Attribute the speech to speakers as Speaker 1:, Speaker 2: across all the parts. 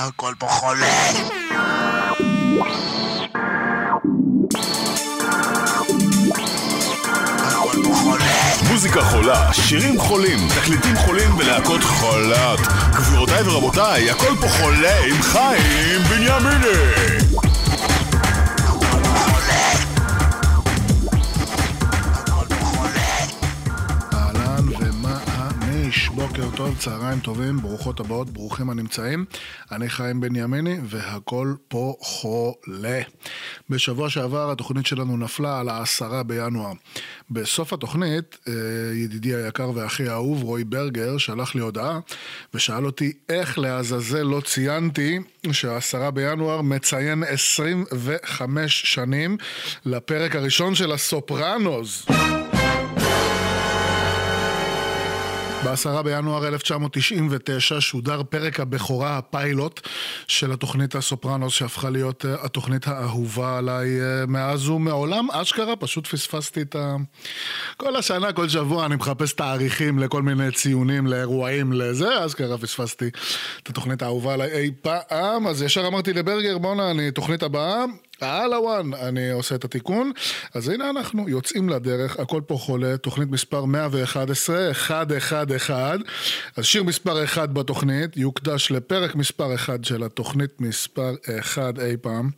Speaker 1: הכל פה חולה.
Speaker 2: מוזיקה חולה, שירים חולים, תקליטים חולים ולהקות חולות. גבירותיי ורבותיי, הכל פה חולה עם חיים בנימיני.
Speaker 3: בוקר טוב, צהריים טובים, ברוכות הבאות, ברוכים הנמצאים. אני חיים בנימיני והכל פה חולה. בשבוע שעבר התוכנית שלנו נפלה על העשרה בינואר. בסוף התוכנית, אה, ידידי היקר והכי האהוב, רועי ברגר, שלח לי הודעה ושאל אותי איך לעזאזל לא ציינתי שהעשרה בינואר מציין 25 שנים לפרק הראשון של הסופרנוס. בעשרה בינואר 1999 שודר פרק הבכורה הפיילוט של התוכנית הסופרנוס שהפכה להיות אה, התוכנית האהובה עליי אה, מאז ומעולם. אשכרה, פשוט פספסתי את ה... כל השנה, כל שבוע אני מחפש תאריכים לכל מיני ציונים, לאירועים, לזה, אשכרה פספסתי את התוכנית האהובה עליי אי פעם. אז ישר אמרתי לברגר, בואנה, אני תוכנית הבאה. על הוואן, אני עושה את התיקון. אז הנה אנחנו יוצאים לדרך, הכל פה חולה, תוכנית מספר 111, 111. אז שיר מספר 1 בתוכנית יוקדש לפרק מספר 1 של התוכנית מספר 1 אי פעם.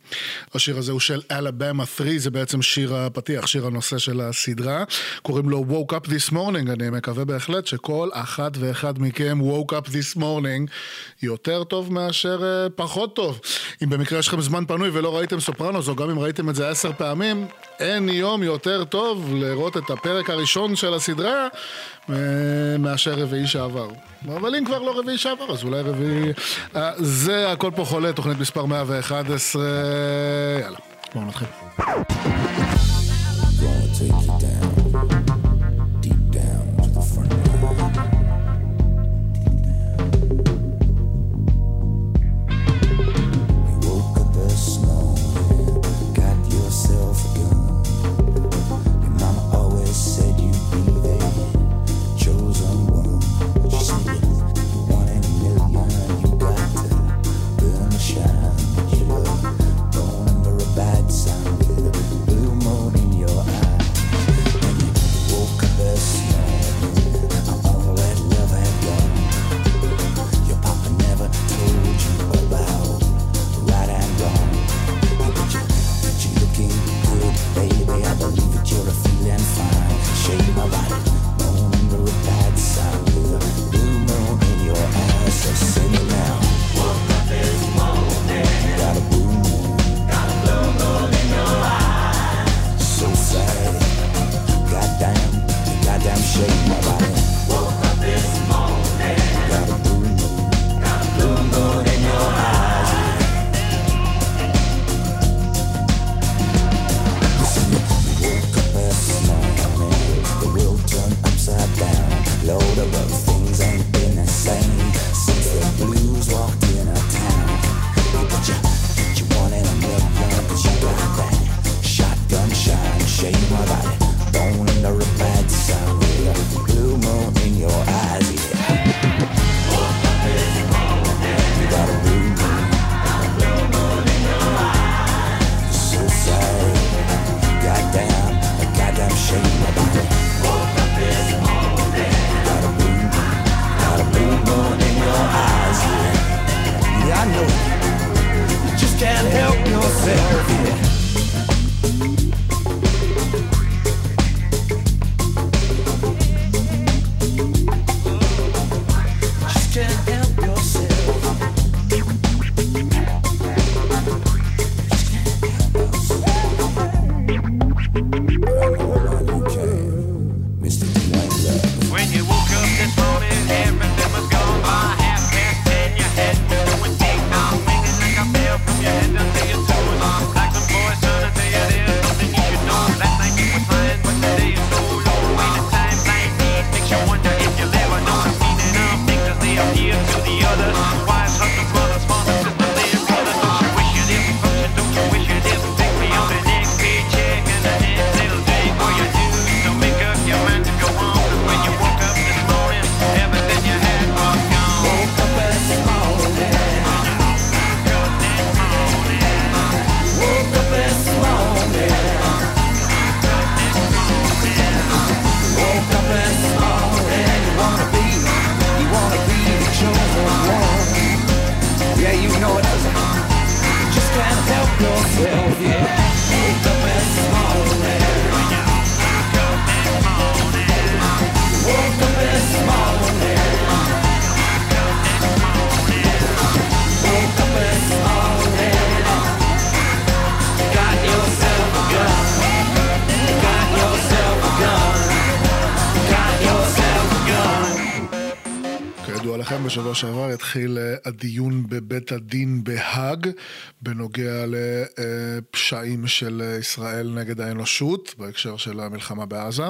Speaker 3: השיר הזה הוא של אלבמה 3, זה בעצם שיר הפתיח, שיר הנושא של הסדרה. קוראים לו Woke Up This Morning, אני מקווה בהחלט שכל אחת ואחד מכם Woke Up This Morning יותר טוב מאשר אה, פחות טוב. אם במקרה יש לכם זמן פנוי ולא ראיתם סופרנוס, או גם אם ראיתם את זה עשר פעמים, אין יום יותר טוב לראות את הפרק הראשון של הסדרה אה, מאשר רביעי שעבר. אבל אם כבר לא רביעי שעבר, אז אולי רביעי... אה, זה הכל פה חולה, תוכנית מספר 111, יאללה, בואו נתחיל.
Speaker 4: gonna take you down,
Speaker 3: Carnaval. בשבוע שעבר התחיל אה, הדיון בבית הדין בהאג בנוגע לפשעים של אה, ישראל נגד האנושות בהקשר של המלחמה בעזה.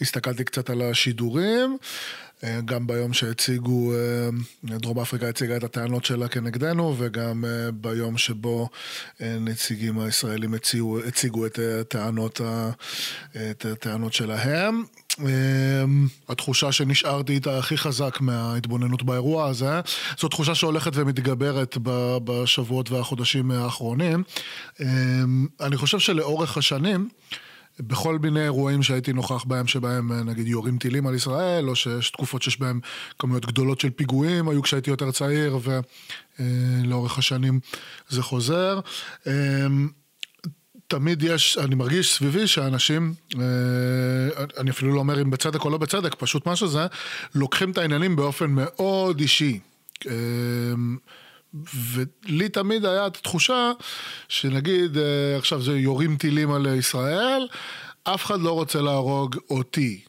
Speaker 3: הסתכלתי קצת על השידורים. אה, גם ביום שהציגו, דרום אפריקה הציגה את הטענות שלה כנגדנו, וגם ביום שבו נציגים הישראלים הציגו, הציגו את הטענות, את הטענות שלהם. אה, התחושה שנשארתי איתה הכי חזק מההתבוננות באירוע הזה, זו תחושה שהולכת ומתגברת בשבועות והחודשים האחרונים. אה, אני חושב שלאורך השנים, בכל מיני אירועים שהייתי נוכח בהם, שבהם אה, נגיד יורים טילים על ישראל, או שיש תקופות שיש בהם כמויות גדולות של פיגועים, היו כשהייתי יותר צעיר, ולאורך השנים זה חוזר. תמיד יש, אני מרגיש סביבי שאנשים, אה, אני אפילו לא אומר אם בצדק או לא בצדק, פשוט מה שזה, לוקחים את העניינים באופן מאוד אישי. אה, ולי תמיד היה את התחושה שנגיד אה, עכשיו זה יורים טילים על ישראל, אף אחד לא רוצה להרוג אותי.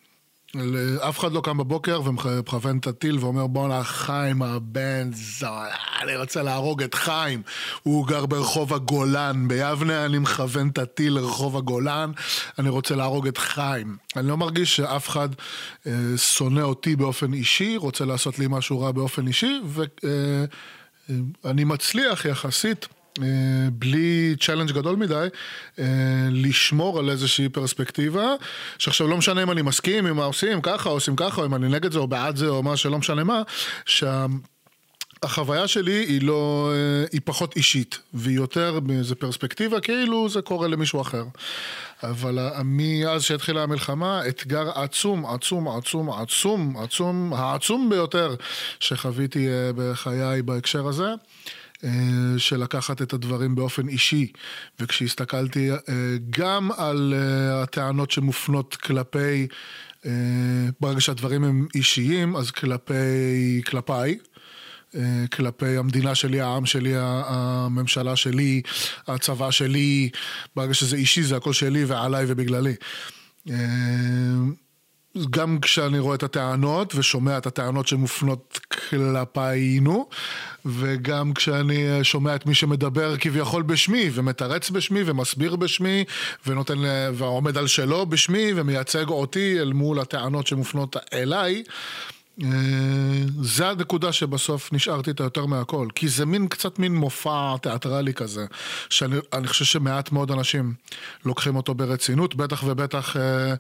Speaker 3: אף אחד לא קם בבוקר ומכוון את הטיל ואומר בואנה חיים הבן זונה, אני רוצה להרוג את חיים. הוא גר ברחוב הגולן, ביבנה אני מכוון את הטיל לרחוב הגולן, אני רוצה להרוג את חיים. אני לא מרגיש שאף אחד אה, שונא אותי באופן אישי, רוצה לעשות לי משהו רע באופן אישי, ואני מצליח יחסית. אה, בלי challenge גדול מדי, אה, לשמור על איזושהי פרספקטיבה, שעכשיו לא משנה אם אני מסכים מה עושים, ככה עושים ככה, או אם אני נגד זה או בעד זה או מה שלא משנה מה, שהחוויה שלי היא לא, אה, היא פחות אישית, והיא יותר מאיזה פרספקטיבה, כאילו זה קורה למישהו אחר. אבל מאז שהתחילה המלחמה, אתגר עצום, עצום, עצום, עצום, עצום, העצום ביותר שחוויתי בחיי בהקשר הזה. אה, של לקחת את הדברים באופן אישי, וכשהסתכלתי אה, גם על אה, הטענות שמופנות כלפי, ברגע שהדברים הם אישיים, אז כלפי, כלפיי. כלפי המדינה שלי, העם שלי, הממשלה שלי, הצבא שלי, ברגע שזה אישי זה הכל שלי ועליי ובגללי. גם כשאני רואה את הטענות ושומע את הטענות שמופנות כלפיינו, וגם כשאני שומע את מי שמדבר כביכול בשמי, ומתרץ בשמי, ומסביר בשמי, ונותן, ועומד על שלו בשמי, ומייצג אותי אל מול הטענות שמופנות אליי, אה, זה הנקודה שבסוף נשארתי איתה יותר מהכל, כי זה מין קצת מין מופע תיאטרלי כזה, שאני אני חושב שמעט מאוד אנשים לוקחים אותו ברצינות, בטח ובטח אה,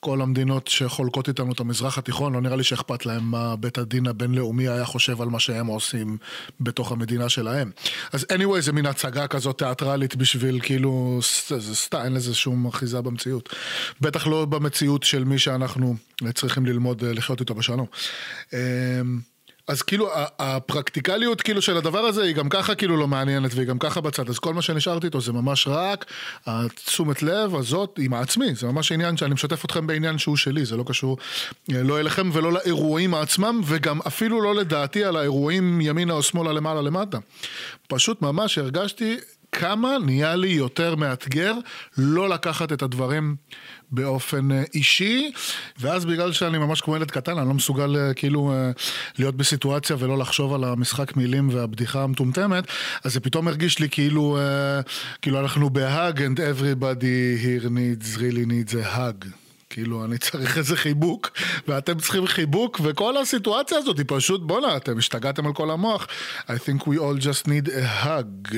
Speaker 3: כל המדינות שחולקות איתנו את המזרח התיכון, לא נראה לי שאכפת להם מה בית הדין הבינלאומי היה חושב על מה שהם עושים בתוך המדינה שלהם. אז anyway זה מין הצגה כזאת תיאטרלית בשביל כאילו, סתם, אין לזה שום אחיזה במציאות. בטח לא במציאות של מי שאנחנו צריכים ללמוד אה, לחיות איתו בשלום. אז כאילו הפרקטיקליות כאילו של הדבר הזה היא גם ככה כאילו לא מעניינת והיא גם ככה בצד. אז כל מה שנשארתי איתו זה ממש רק התשומת לב הזאת עם העצמי. זה ממש עניין שאני משתף אתכם בעניין שהוא שלי זה לא קשור אה, לא אליכם ולא לאירועים עצמם וגם אפילו לא לדעתי על האירועים ימינה או שמאלה למעלה למטה. פשוט ממש הרגשתי כמה נהיה לי יותר מאתגר לא לקחת את הדברים באופן אה, אישי, ואז בגלל שאני ממש כמו ילד קטן, אני לא מסוגל אה, כאילו אה, להיות בסיטואציה ולא לחשוב על המשחק מילים והבדיחה המטומטמת, אז זה פתאום הרגיש לי כאילו, כאילו אנחנו בהאג and everybody here needs, really needs a hug. כאילו, אני צריך איזה חיבוק, ואתם צריכים חיבוק, וכל הסיטואציה הזאת היא פשוט, בואנה, אתם השתגעתם על כל המוח. I think we all just need a hug.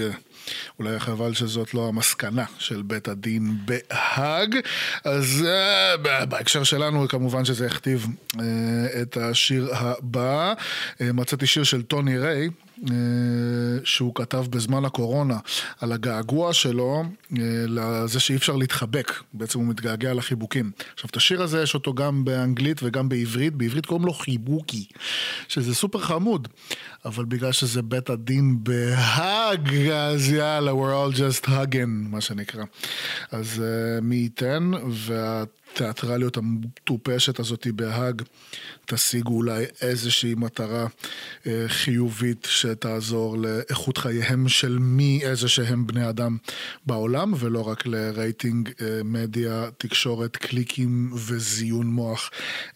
Speaker 3: אולי חבל שזאת לא המסקנה של בית הדין בהאג. אז uh, בהקשר שלנו, כמובן שזה הכתיב uh, את השיר הבא. Uh, מצאתי שיר של טוני ריי. אה, שהוא כתב בזמן הקורונה על הגעגוע שלו אה, לזה שאי אפשר להתחבק, בעצם הוא מתגעגע לחיבוקים. עכשיו את השיר הזה יש אותו גם באנגלית וגם בעברית, בעברית קוראים לו חיבוקי, שזה סופר חמוד, אבל בגלל שזה בית הדין בהאג, אז יאללה, we're all just hugging, מה שנקרא. אז uh, מי ייתן, וה... התיאטרליות המטופשת הזאת בהאג תשיגו אולי איזושהי מטרה אה, חיובית שתעזור לאיכות חייהם של מי איזה שהם בני אדם בעולם, ולא רק לרייטינג אה, מדיה, תקשורת, קליקים וזיון מוח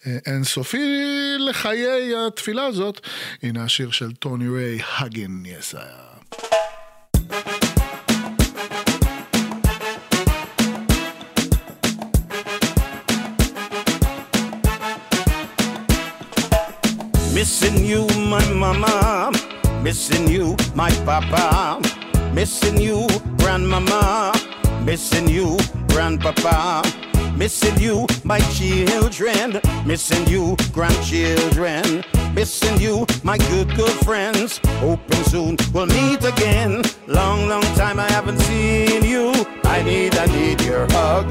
Speaker 3: אה, אינסופי. לחיי התפילה הזאת, הנה השיר של טוני ריי, הגן יסע.
Speaker 5: Missing you, my papa. Missing you, grandmama. Missing you, grandpapa. Missing you, my children. Missing you, grandchildren. Missing you, my good, good friends. Hoping soon we'll meet again. Long, long time I haven't seen you. I need, I need your hug.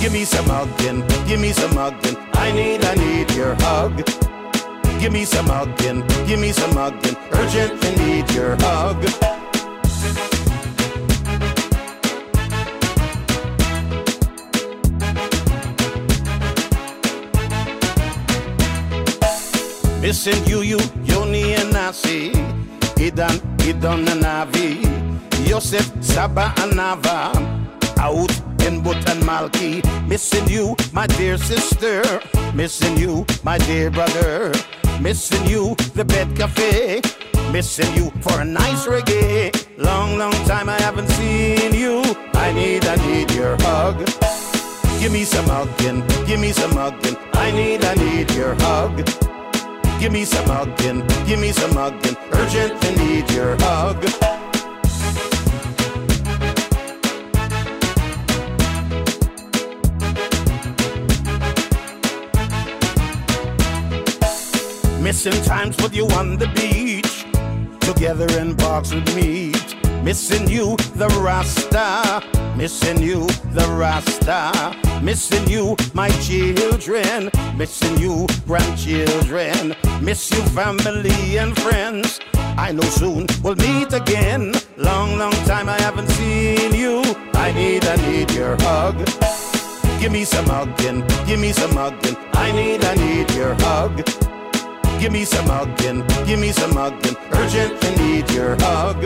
Speaker 5: Give me some hugging, give me some hugging. I need, I need your hug. Give me some hugging, give me some hugging. Urgently need your hug. Missing you, you, Yoni and Nasi. Idan, Idan and Avi. Yosef, Saba and Nava. Out in But and Malki. Missing you, my dear sister. Missing you, my dear brother. Missing you, the bed cafe. Missing you for a nice reggae. Long, long time I haven't seen you. I need, I need your hug. Give me some hugging, give me some hugging. I need, I need your hug. Give me some hugging, give me some hugging. Urgently need your hug. Missing times with you on the beach, together in parks with meat. Missing you, the Rasta. Missing you, the Rasta. Missing you, my children. Missing you, grandchildren. Miss you, family and friends. I know soon we'll meet again. Long, long time I haven't seen you. I need, I need your hug. Give me some hugging, give me some hugging. I need, I need your hug. Give me some hugging, give me some hugging. Urgently need your hug.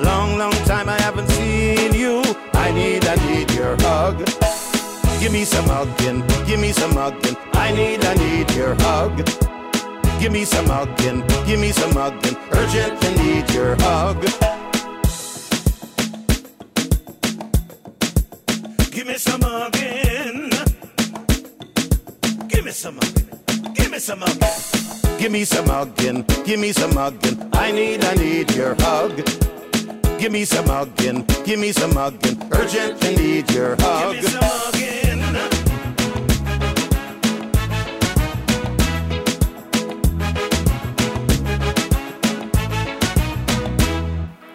Speaker 5: Long, long time I haven't seen you. I need, I need your hug. Give me some hugging, give me some hugging. I need, I need your hug. Give me some hugging, give me some hugging. Urgently need your hug. Give me some hugging. Give me some hugging. Give me some hugging. Give me some hugging. Give me some hugging. I need, I need your hug. Give me some hugging. Give me some hugging. Urgently need your hug. Give me some hugging.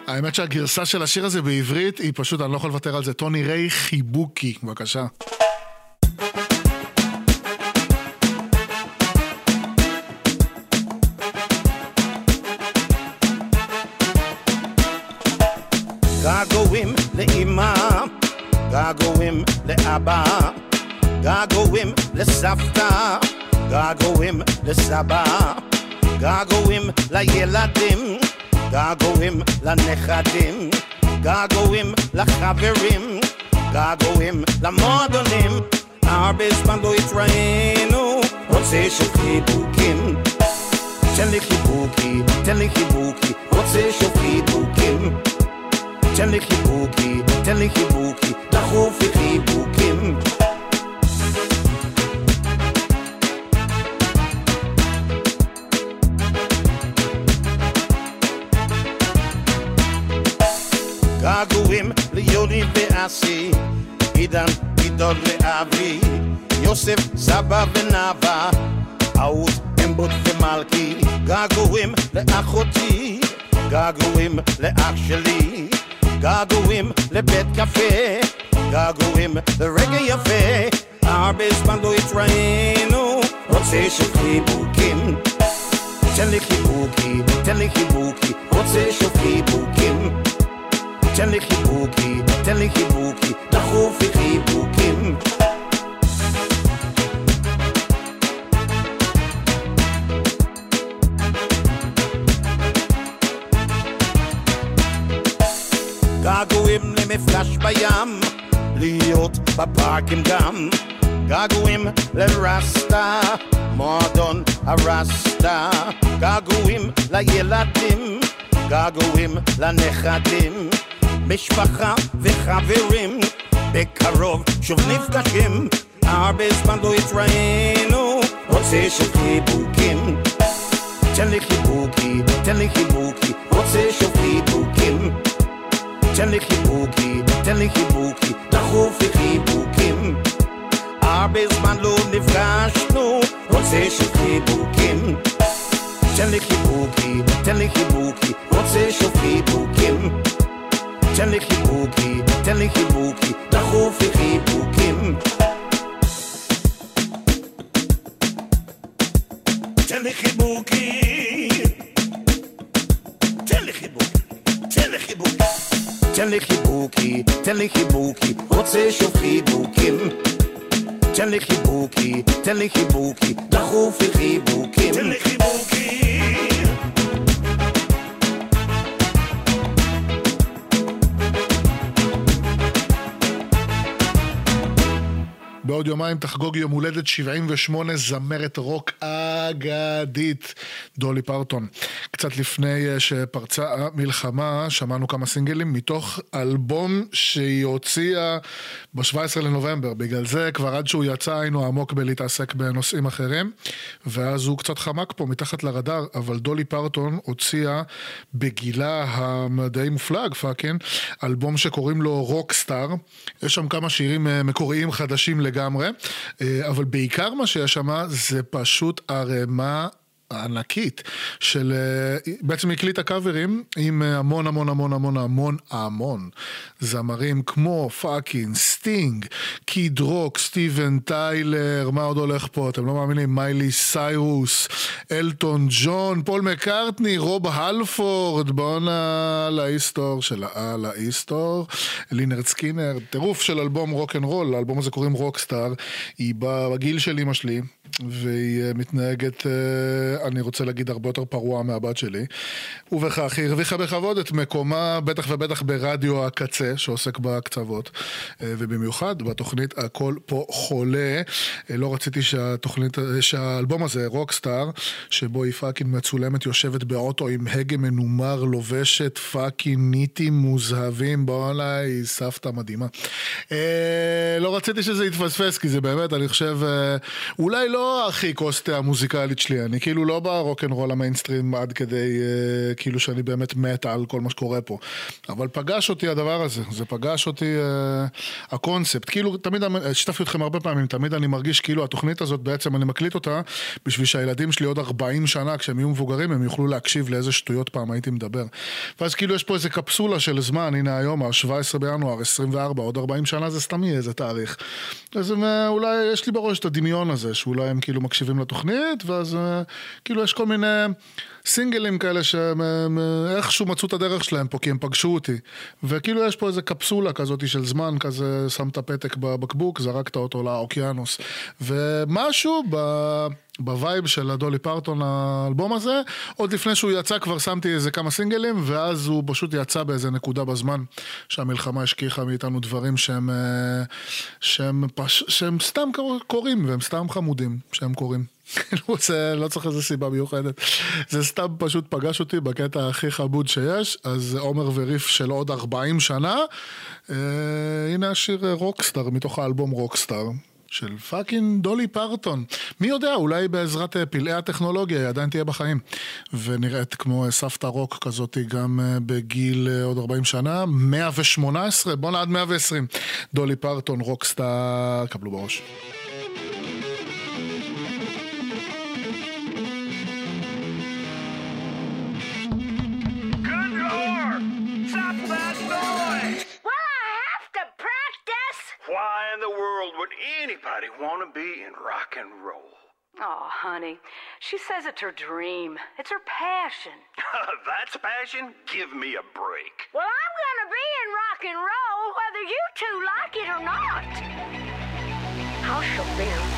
Speaker 3: האמת שהגרסה של השיר הזה בעברית היא פשוט, אני לא יכול לוותר על זה. טוני ריי חיבוקי, בבקשה.
Speaker 5: געגועים לאבא, געגועים לסבתא, געגועים לסבא, געגועים לילדים, געגועים לנכדים, געגועים לחברים, געגועים למועדונים, הרבה זמן לא התראינו, רוצה שוב חיבוקים. תן לי חיבוקי, תן לי חיבוקי, רוצה שוב חיבוקים. תן לי חיבוקי, תן לי חיבוקי, לי חיבוקים. געגועים ליוני ואסי, עידן, עידון ואבי, יוסף, סבא ונאווה, אהוד, אמבוט ומלכי, געגועים לאחותי, געגועים לאח שלי, געגועים לבית קפה, Gago him, the reggae affair. Our best Arbes bando itraeno, rotation kibukim. Telekibuki, telekibuki, rotation kibukim. Telekibuki, telekibuki, dachufi kibukim. Telekibuki, Gago him, let me flash by yam. להיות בפארק עם גם. געגועים לרסטה, מועדון הרסטה. געגועים לילדים, געגועים לנכדים. משפחה וחברים, בקרוב שוב נפגשים. הרבה זמן לא התראינו, רוצה שוב חיבוקים. תן לי חיבוקי, תן לי חיבוקי, רוצה שוב חיבוקים. תן לי חיבוקי, תן לי חיבוקי, דחוף לי חיבוקים. הרבה זמן לא נפגשנו, רוצה שוב חיבוקים. תן לי חיבוקי, תן לי חיבוקי, רוצה שוב חיבוקים. תן לי חיבוקי, תן לי חיבוקי, דחוף לי חיבוקים. תן לי חיבוקי. תן לי חיבוקי, תן לי חיבוקי, רוצה שוב חיבוקים. תן לי חיבוקי, תן לי חיבוקי, דחוף לי חיבוקים. תן לי חיבוקי.
Speaker 3: בעוד יומיים תחגוג יום הולדת 78 זמרת רוק אגדית, דולי פרטון. קצת לפני אה, שפרצה המלחמה, שמענו כמה סינגלים מתוך אלבום שהיא הוציאה ב-17 לנובמבר. בגלל זה כבר עד שהוא יצא היינו עמוק בלהתעסק בנושאים אחרים, ואז הוא קצת חמק פה מתחת לרדאר, אבל דולי פרטון הוציאה בגילה המדי מופלג, fucking, אלבום שקוראים לו Rockstar. יש שם כמה שירים אה, מקוריים חדשים לגמרי, אה, אבל בעיקר מה שיש שם זה פשוט Además, ענקית של, אה, בעצם הקליטה קאברים עם אה, המון המון המון המון המון המון זמרים כמו פאקינג, סטינג, קיד רוק, סטיבן טיילר, מה עוד הולך פה? אתם לא מאמינים, מיילי סיירוס, אלטון ג'ון, פול מקארטני, רוב הלפורד, בואנה להיסטור של על ההיסטור, לינרד סקינר, טירוף של אלבום רוק אנד רול, לאלבום הזה קוראים רוקסטאר, היא בגיל של אמא שלי. והיא אה, מתנהגת, אני רוצה להגיד, הרבה יותר פרוע מהבת שלי. ובכך היא הרוויחה בכבוד את מקומה, בטח ובטח ברדיו הקצה, שעוסק בקצוות, אה, ובמיוחד בתוכנית הכל פה חולה. לא רציתי שהתוכנית, שהאלבום הזה, Rockstar, שבו היא fucking מצולמת, יושבת באוטו עם הגה מנומר, לובשת fucking ניטים מוזהבים, בואנה, היא סבתא מדהימה. לא רציתי שזה יתפספס, כי זה באמת, אני חושב, אולי לא... הכי קוסטה המוזיקלית שלי, אני כאילו לא ברוקנרול המיינסטרים עד כדי uh, כאילו שאני באמת מת על כל מה שקורה פה. אבל פגש אותי הדבר הזה, זה פגש אותי uh, הקונספט. כאילו, תמיד, שיתפתי אתכם הרבה פעמים, תמיד אני מרגיש כאילו התוכנית הזאת בעצם, אני מקליט אותה בשביל שהילדים שלי עוד 40 שנה, כשהם יהיו מבוגרים, הם יוכלו להקשיב לאיזה שטויות פעם הייתי מדבר. ואז כאילו יש פה איזה קפסולה של זמן, הנה היום, ה-17 בינואר, 24, עוד 40 שנה זה סתם יהיה איזה תאריך. אז אה, אולי יש לי בראש את הדמיון הזה, שאולי הם כאילו מקשיבים לתוכנית, ואז אה, כאילו יש כל מיני סינגלים כאלה שהם איכשהו מצאו את הדרך שלהם פה, כי הם פגשו אותי. וכאילו יש פה איזה קפסולה כזאת של זמן, כזה שמת פתק בבקבוק, זרקת אותו לאוקיינוס. ומשהו ב... ב vibe של הדולי פרטון האלבום הזה, עוד לפני שהוא יצא כבר שמתי איזה כמה סינגלים, ואז הוא פשוט יצא באיזה נקודה בזמן שהמלחמה השכיחה מאיתנו דברים שהם, אה, שהם, פש... שהם סתם קורים, והם סתם חמודים שהם קורים. זה לא צריך איזה סיבה מיוחדת. זה סתם פשוט פגש אותי בקטע הכי חמוד שיש, אז עומר וריף של עוד 40 שנה. אה, הנה השיר Rockstar מתוך האלבום Rockstar. של fucking דולי פרטון. מי יודע, אולי בעזרת אה, פלאי הטכנולוגיה היא עדיין תהיה בחיים. ונראית כמו אה, סבתא רוק כזאת גם אה, בגיל עוד 40 שנה. 118, בואנה עד 120. דולי פרטון, רוקסטאר, קבלו בראש.
Speaker 6: In the world would anybody want to be in rock and roll?
Speaker 7: Oh, honey, she says it's her dream. It's her passion.
Speaker 6: That's passion? Give me a break.
Speaker 7: Well, I'm gonna be in rock and roll whether you two like it or not. I'll show them.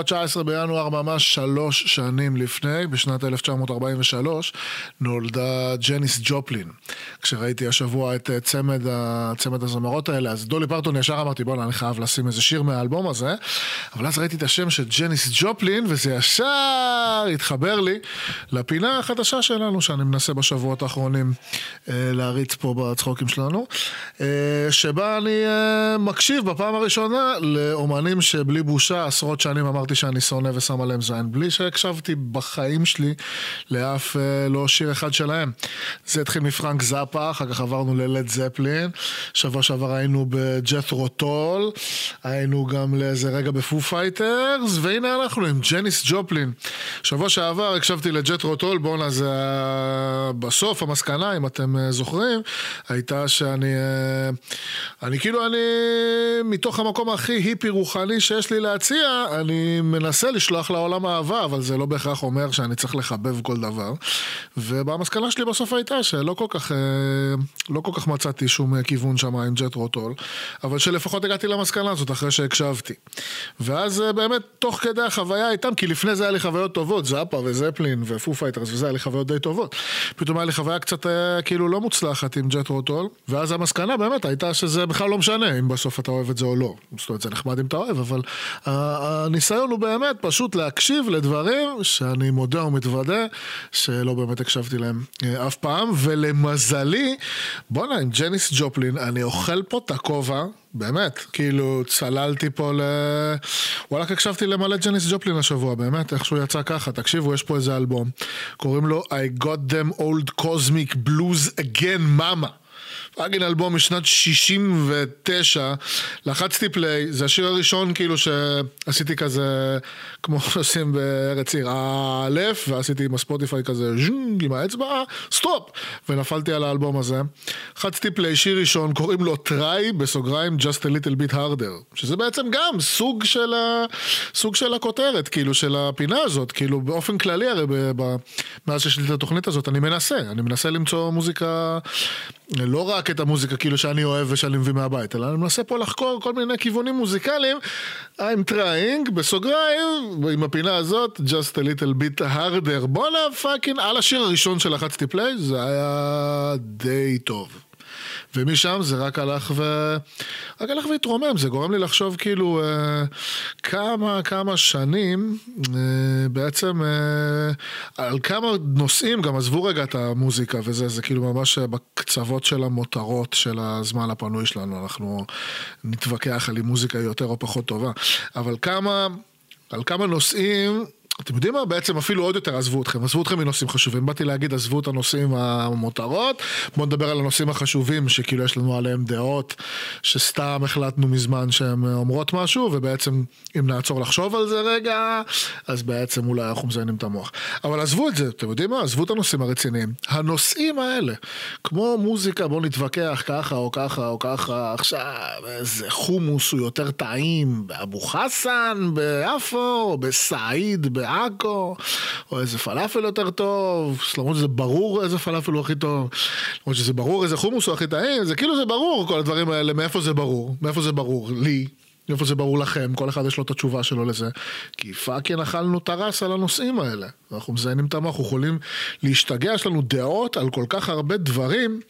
Speaker 3: באותו ה-19 בינואר, ממש שלוש שנים לפני, בשנת 1943, נולדה ג'ניס ג'ופלין. כשראיתי השבוע את אה, צמד, צמד הזמרות האלה, אז דולי פרטון ישר אמרתי, בואנה, אני חייב לשים איזה שיר מהאלבום הזה, אבל אז ראיתי את השם של ג'ניס ג'ופלין, וזה ישר התחבר לי לפינה החדשה שלנו, שאני מנסה בשבועות האחרונים אה, להריץ פה בצחוקים שלנו, אה, שבה אני מקשיב בפעם הראשונה לאומנים שבלי בושה עשרות שנים אמרתי שאני שונא ושם עליהם זין, בלי שהקשבתי בחיים שלי לאף אה, לא שיר אחד שלהם. זה התחיל מפרנק זאפה, אחר כך עברנו ללד זפלין, שבוע שעבר היינו בג'ת'רו טול, היינו גם לאיזה רגע בפו פייטרס, והנה אנחנו עם ג'ניס ג'ופלין. שבוע שעבר הקשבתי לג'ת'רו טול, בואנה זה בסוף המסקנה, אם אתם אה, זוכרים, הייתה שאני, אה, אני כאילו, אני מתוך המקום הכי היפי רוחני שיש לי להציע, אני מנסה לשלוח לעולם אהבה, אבל זה לא בהכרח אומר שאני צריך לחבב כל דבר. ובמסקנה שלי בסוף הייתה שלא כל כך, אה, לא כל כך מצאתי שום אה, כיוון שם עם ג'ת'רו טול, אבל שלפחות הגעתי למסקנה הזאת אחרי שהקשבתי. ואז אה, באמת, תוך כדי החוויה איתם, כי לפני זה היה לי חוויות טובות, זאפה וזפלין ופו פייטרס וזה, היה לי חוויות די טובות. פתאום היה לי חוויה קצת כאילו לא מוצלחת עם ג'ט רוטול, ואז המסקנה באמת הייתה שזה בכלל לא משנה אם בסוף אתה אוהב את זה או לא. זאת אומרת, זה נחמד אם אתה אוהב, אבל הניסיון הוא באמת פשוט להקשיב לדברים שאני מודה ומתוודה שלא באמת הקשבתי להם אה, אף פעם, ולמזלי, בואנה, עם ג'ניס ג'ופלין, אני אוכל פה את הכובע. באמת, כאילו צללתי פה ל... וואלכ הקשבתי למלא ג'ניס ג'ופלין השבוע, באמת, איכשהו יצא ככה, תקשיבו, יש פה איזה אלבום, קוראים לו I got them old cosmic blues again mama. fucking אלבום משנת 69, לחצתי play, זה השיר הראשון כאילו שעשיתי כזה, כמו שעושים בארץ עיר, א', ועשיתי עם הספוטיפיי כזה ז'ונג עם האצבע, stop, ונפלתי על האלבום הזה. לחצתי play, שיר ראשון, קוראים לו Try, בסוגריים, just a little bit harder, שזה בעצם גם סוג של, ה... סוג של הכותרת, כאילו, של הפינה הזאת, כאילו, באופן כללי הרי, ב... ב... מאז שיש לי את התוכנית הזאת, אני מנסה, אני מנסה למצוא מוזיקה, לא רק את המוזיקה כאילו שאני אוהב ושאני מביא מהבית, אלא אני מנסה פה לחקור כל מיני כיוונים מוזיקליים. I'm trying, בסוגריים, עם הפינה הזאת, just a little bit harder. בואנה fucking, על השיר הראשון שלחצתי פליי, זה היה די טוב. ומשם זה רק הלך ו... רק הלך והתרומם, זה גורם לי לחשוב כאילו אה, כמה, כמה שנים אה, בעצם אה, על כמה נושאים, גם עזבו רגע את המוזיקה וזה, זה כאילו ממש בקצוות של המותרות של הזמן הפנוי שלנו, אנחנו נתווכח על אם מוזיקה יותר או פחות טובה, אבל כמה, על כמה נושאים אתם יודעים מה? בעצם אפילו עוד יותר עזבו אתכם, עזבו אתכם מנושאים חשובים. באתי להגיד עזבו את הנושאים המותרות, בואו נדבר על הנושאים החשובים שכאילו יש לנו עליהם דעות, שסתם החלטנו מזמן שהן אומרות משהו, ובעצם אם נעצור לחשוב על זה רגע, אז בעצם אולי אנחנו מזיינים את המוח. אבל עזבו את זה, אתם יודעים מה? עזבו את הנושאים הרציניים. הנושאים האלה, כמו מוזיקה, בואו נתווכח ככה או ככה או ככה, עכשיו איזה חומוס הוא יותר טעים באבו חסן, ביפו, או בסעיד, בעכו, או איזה פלאפל יותר טוב, למרות שזה ברור איזה פלאפל הוא הכי טוב, למרות שזה ברור איזה חומוס הוא הכי טעים, זה כאילו זה ברור כל הדברים האלה, מאיפה זה ברור, מאיפה זה ברור לי. מאיפה זה ברור לכם, כל אחד יש לו את התשובה שלו לזה. כי fucking אכלנו ת'ראש על הנושאים האלה. אנחנו מזיינים את המוח, אנחנו יכולים להשתגע, יש לנו דעות על כל כך הרבה דברים,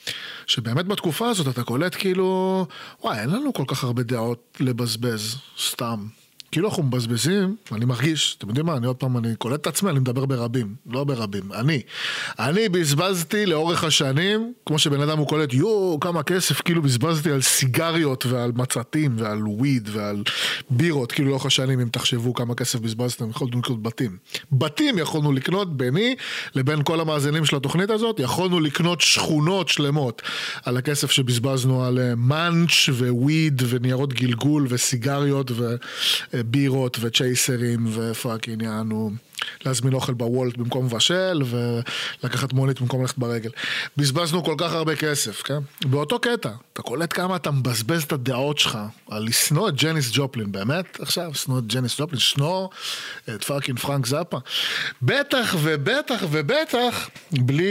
Speaker 3: שבאמת בתקופה הזאת אתה קולט כאילו, וואי, אין לנו כל כך הרבה דעות לבזבז, סתם. כאילו אנחנו מבזבזים, אני מרגיש, אתם יודעים מה, אני עוד פעם, אני קולט את עצמי, אני מדבר ברבים, לא ברבים, אני. אני בזבזתי לאורך השנים, כמו שבן אדם הוא קולט, יואו, כמה כסף, כאילו בזבזתי על סיגריות ועל מצתים ועל וויד ועל בירות, כאילו לאורך השנים, אם תחשבו כמה כסף בזבזתם, יכולנו לקנות בתים. בתים יכולנו לקנות ביני לבין כל המאזינים של התוכנית הזאת, יכולנו לקנות שכונות שלמות על הכסף שבזבזנו על אה, מאנץ' וויד וניירות גלגול וסיגריות ו... בירות וצ'ייסרים ו fucking יענו להזמין אוכל בוולט במקום מבשל ולקחת מונית במקום ללכת ברגל. בזבזנו כל כך הרבה כסף, כן? באותו קטע, אתה קולט כמה אתה מבזבז את הדעות שלך על לשנוא את ג'ניס ג'ופלין, באמת? עכשיו, שנוא את ג'ניס ג'ופלין, שנוא את fucking פרנק זאפה. בטח ובטח ובטח, בלי,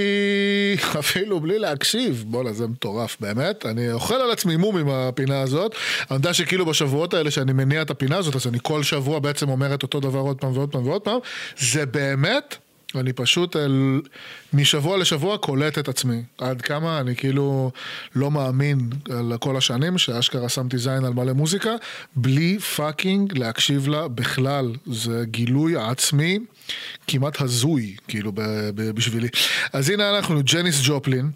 Speaker 3: אפילו בלי להקשיב, בואנה זה מטורף, באמת. אני אוכל על עצמי מום עם הפינה הזאת. אני יודע שכאילו בשבועות האלה שאני מניע את הפינה הזאת, אז אני כל שבוע בעצם אומר את אותו דבר עוד פעם ועוד פעם ועוד פעם. זה באמת, אני פשוט אל, משבוע לשבוע קולט את עצמי. עד כמה אני כאילו לא מאמין על כל השנים שאשכרה שמתי זין על מלא מוזיקה, בלי fucking להקשיב לה בכלל. זה גילוי עצמי כמעט הזוי, כאילו, בשבילי. אז הנה אנחנו, ג'ניס ג'ופלין,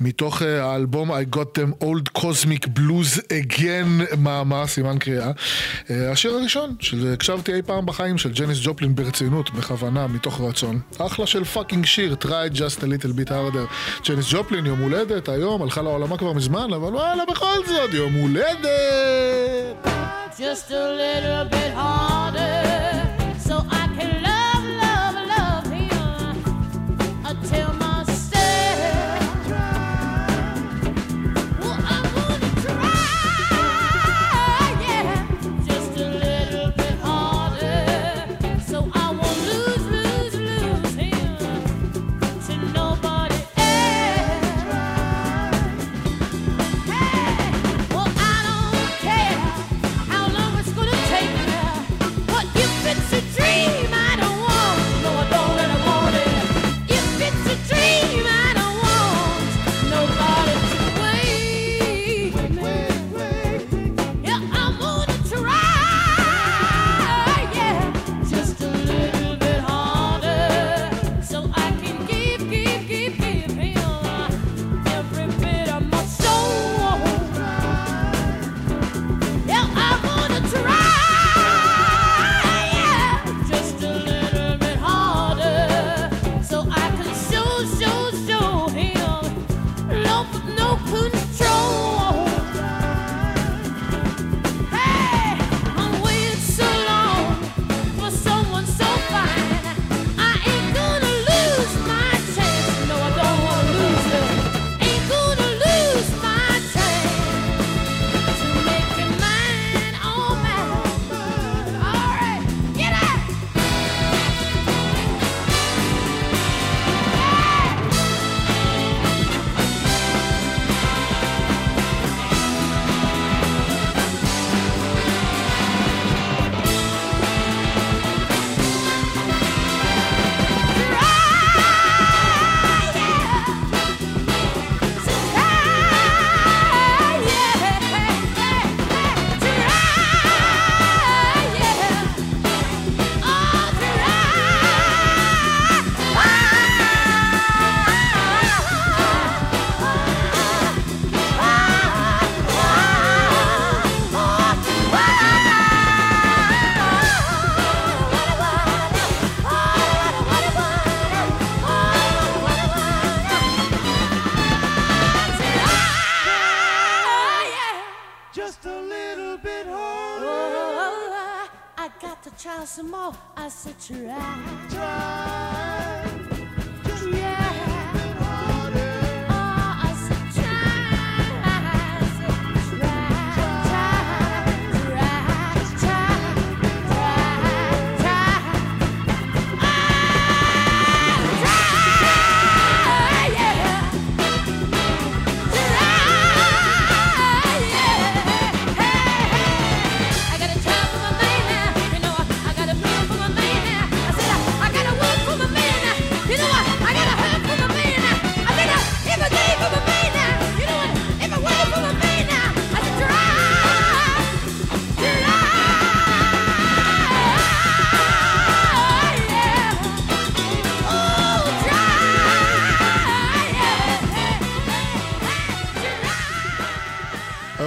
Speaker 3: מתוך אה, האלבום I got them old kozmic blues again, mama, סימן קריאה. אה, השיר הראשון שהקשבתי אי פעם בחיים של ג'ניס ג'ופלין ברצינות, בכוונה, מתוך רצון. אחלה של fucking שיר, try just a little bit harder. ג'ניס ג'ופלין, יום הולדת היום, הלכה לעולמה כבר מזמן, אבל וואלה, בכל זאת, יום הולדת!
Speaker 8: just a little bit harder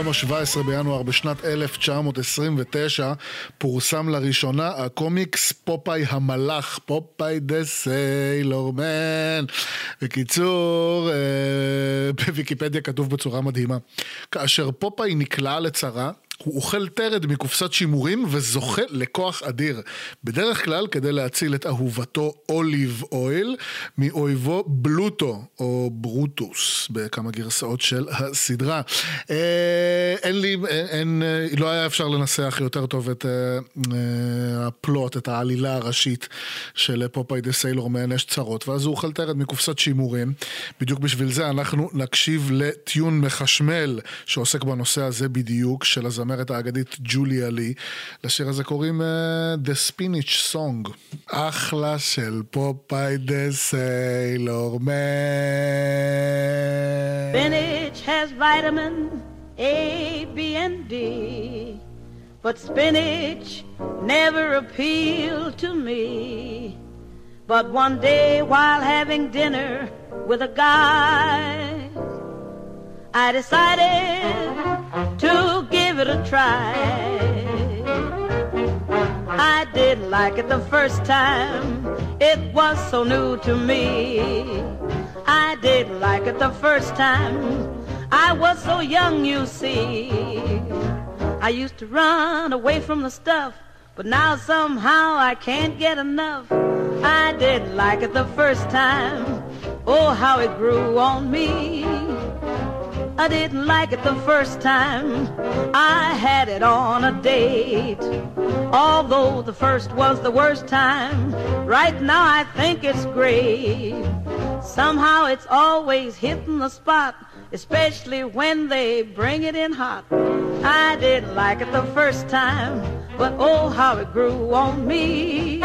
Speaker 3: היום ה-17 בינואר בשנת 1929 פורסם לראשונה הקומיקס פופאי המלח, Popeye the Sailor Man. בקיצור, אה, בוויקיפדיה כתוב בצורה מדהימה. כאשר פופאי נקלע לצרה, הוא אוכל תרד מקופסת שימורים וזוכה לכוח אדיר. בדרך כלל כדי להציל את אהובתו אוליב אויל מאויבו בלוטו או ברוטוס בכמה גרסאות של הסדרה. אה, אין לי, אין, אין, אה, לא היה אפשר לנסח יותר טוב את אה, אה, ה plot, את העלילה הראשית של Popeye the Sailor Man, יש צרות, ואז הוא אוכל תרד מקופסת שימורים. בדיוק בשביל זה אנחנו נקשיב ל tune מחשמל שעוסק בנושא הזה בדיוק, של הזמרת האגדית ג'וליה לי. לשיר הזה קוראים אה, The Spinach Song. אחלה של Popeye the Sailor Man.
Speaker 9: Spinach has vitamin A, B, and D. But spinach never appealed to me. But one day while having dinner with a guy, I decided to give it a try. I didn't like it the first time, it was so new to me. I didn't like it the first time, I was so young, you see. I used to run away from the stuff, but now somehow I can't get enough. I didn't like it the first time, oh, how it grew on me. I didn't like it the first time I had it on a date. Although the first was the worst time, right now I think it's great. Somehow it's always hitting the spot, especially when they bring it in hot. I didn't like it the first time, but oh, how it grew on me.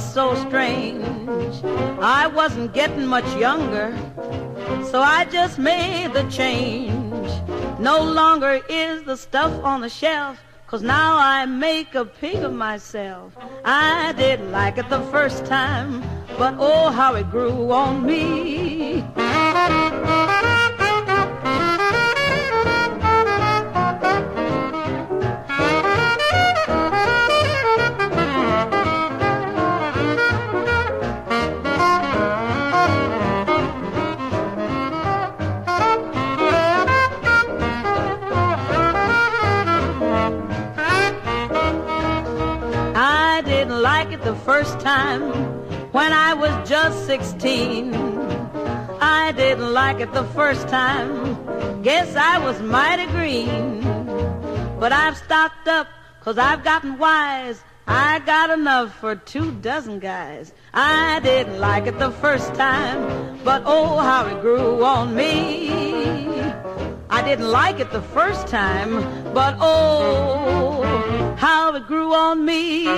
Speaker 9: Was so strange. I wasn't getting much younger, so I just made the change. No longer is the stuff on the shelf, cause now I make a pig of myself. I didn't like it the first time, but oh, how it grew on me. First time when I was just 16. I didn't like it the first time. Guess I was mighty green. But I've stocked up cause I've gotten wise. I got enough for two dozen guys. I didn't like it the first time, but oh how it grew on me. Didn't like it the first time, but oh, how it grew on me.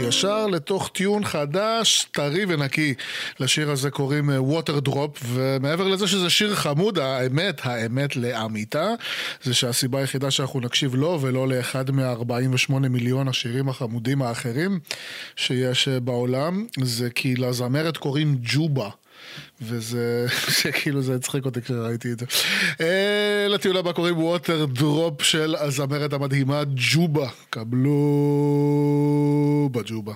Speaker 3: ישר לתוך tune חדש, טרי ונקי. לשיר הזה קוראים Water Drop, ומעבר לזה שזה שיר חמוד, האמת, האמת לאמיתה, זה שהסיבה היחידה שאנחנו נקשיב לו ולא לאחד מה-48 מיליון השירים החמודים האחרים שיש אה, בעולם, זה כי לזמרת קוראים ג'ובה. וזה, שכאילו זה הצחיק אותי כשראיתי את זה. אה, לטיול הבא קוראים ווטר דרופ של הזמרת המדהימה ג'ובה. קבלו בג'ובה.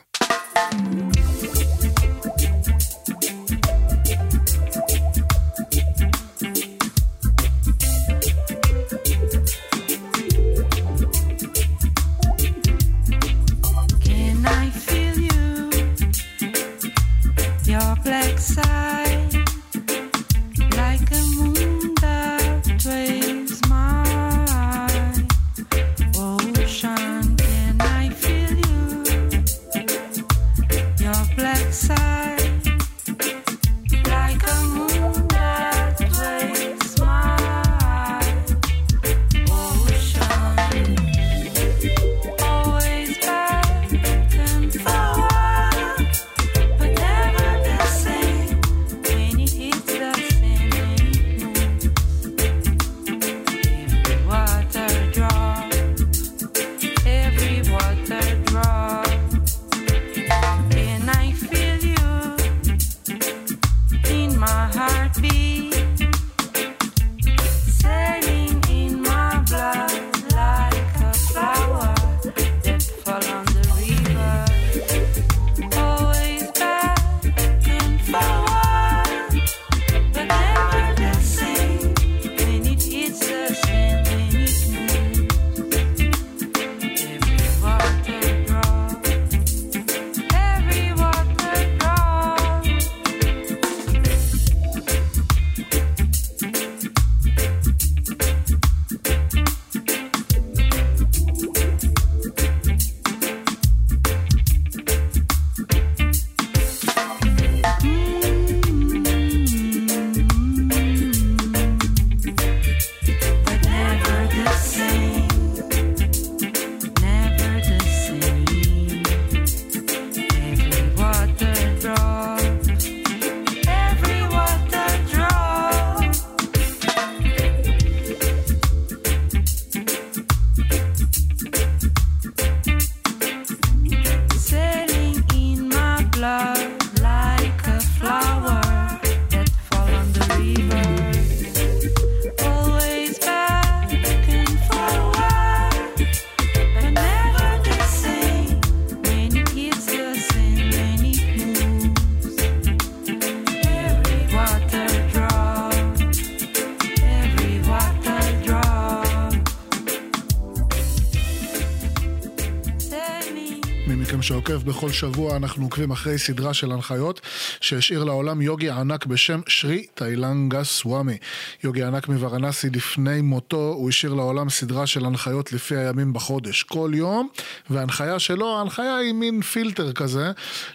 Speaker 3: בכל שבוע אנחנו עוקבים אחרי סדרה של הנחיות שהשאיר לעולם יוגי ענק בשם שרי תאילנגה סוואמי. יוגי ענק מוורנסי לפני מותו הוא השאיר לעולם סדרה של הנחיות לפי הימים בחודש. כל יום, וההנחיה שלו, ההנחיה היא מין פילטר כזה,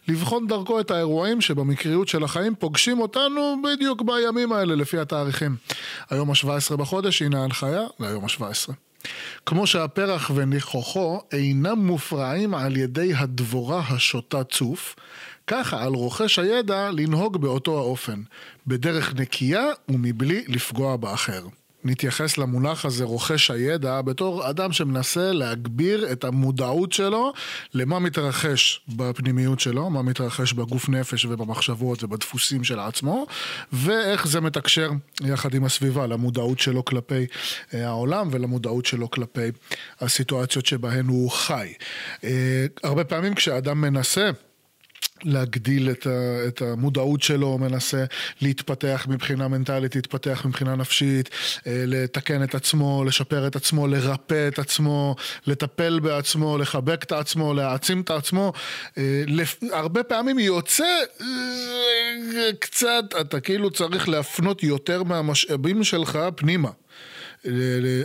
Speaker 3: לבחון דרכו את האירועים שבמקריות של החיים פוגשים אותנו בדיוק בימים האלה לפי התאריכים. היום ה-17 בחודש, הנה ההנחיה ליום ה-17. כמו שהפרח וניחוחו אינם מופרעים על ידי הדבורה השותה צוף, ככה על רוכש הידע לנהוג באותו האופן, בדרך נקייה ומבלי לפגוע באחר. נתייחס למונח הזה רוכש הידע בתור אדם שמנסה להגביר את המודעות שלו למה מתרחש בפנימיות שלו, מה מתרחש בגוף נפש ובמחשבות ובדפוסים של עצמו, ואיך זה מתקשר יחד עם הסביבה למודעות שלו כלפי אה, העולם ולמודעות שלו כלפי הסיטואציות שבהן הוא חי. אה, הרבה פעמים כשאדם מנסה להגדיל את, ה, את המודעות שלו, מנסה להתפתח מבחינה מנטלית, להתפתח מבחינה נפשית, אה, לתקן את עצמו, לשפר את עצמו, לרפא את עצמו, לטפל בעצמו, לחבק את עצמו, להעצים את עצמו. אה. הרבה פעמים יוצא אה, קצת, אתה כאילו צריך להפנות יותר מהמשאבים שלך פנימה.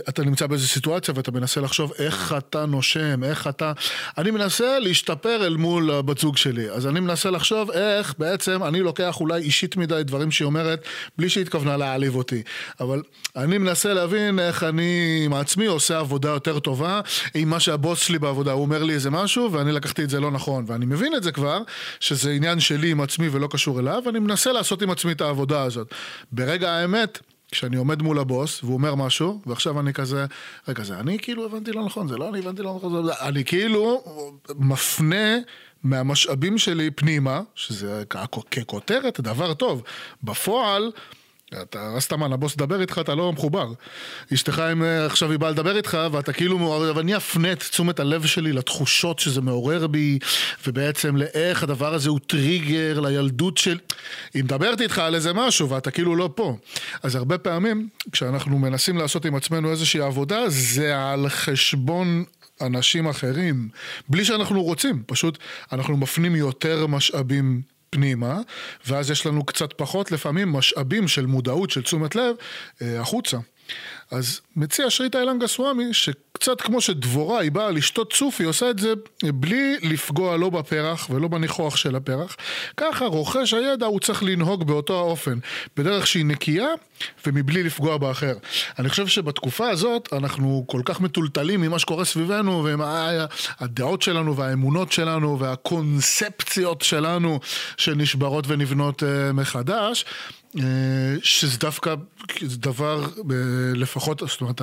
Speaker 3: אתה נמצא באיזו סיטואציה ואתה מנסה לחשוב איך אתה נושם, איך אתה... אני מנסה להשתפר אל מול הבת זוג שלי, אז אני מנסה לחשוב איך בעצם אני לוקח אולי אישית מדי דברים שהיא אומרת, בלי שהיא התכוונה להעליב אותי. אבל אני מנסה להבין איך אני עם עצמי עושה עבודה יותר טובה עם מה שהבוס שלי בעבודה, הוא אומר לי איזה משהו ואני לקחתי את זה לא נכון, ואני מבין את זה כבר, שזה עניין שלי עם עצמי ולא קשור אליו, ואני מנסה לעשות עם עצמי את העבודה הזאת. ברגע האמת, כשאני עומד מול הבוס והוא אומר משהו, ועכשיו אני כזה, רגע, זה אני כאילו הבנתי לא נכון, זה לא אני הבנתי לא נכון, זה... אני כאילו מפנה מהמשאבים שלי פנימה, שזה ככותרת דבר טוב. בפועל, אתה סתם הבוס מדבר איתך, אתה לא מחובר. אשתך אם אה, עכשיו היא באה לדבר איתך, ואתה כאילו מעורר, ואני אפנה את תשומת הלב שלי לתחושות שזה מעורר בי, ובעצם לאיך הדבר הזה הוא טריגר לילדות של... היא מדברת איתך על איזה משהו, ואתה כאילו לא פה. אז הרבה פעמים, כשאנחנו מנסים לעשות עם עצמנו איזושהי עבודה, זה על חשבון אנשים אחרים, בלי שאנחנו רוצים, פשוט אנחנו מפנים יותר משאבים פנימה, ואז יש לנו קצת פחות לפעמים משאבים של מודעות, של תשומת לב, אה, החוצה. אז מציע שריטה אילנגה סוואמי, שקצת כמו שדבורה היא באה לשתות צוף, היא עושה את זה בלי לפגוע לא בפרח ולא בניחוח של הפרח. ככה רוכש הידע הוא צריך לנהוג באותו האופן, בדרך שהיא נקייה ומבלי לפגוע באחר. אני חושב שבתקופה הזאת אנחנו כל כך מטולטלים ממה שקורה סביבנו ועם הדעות שלנו והאמונות שלנו והקונספציות שלנו שנשברות ונבנות אה, מחדש. אה, שזה דווקא דבר, אה, לפחות, זאת אומרת,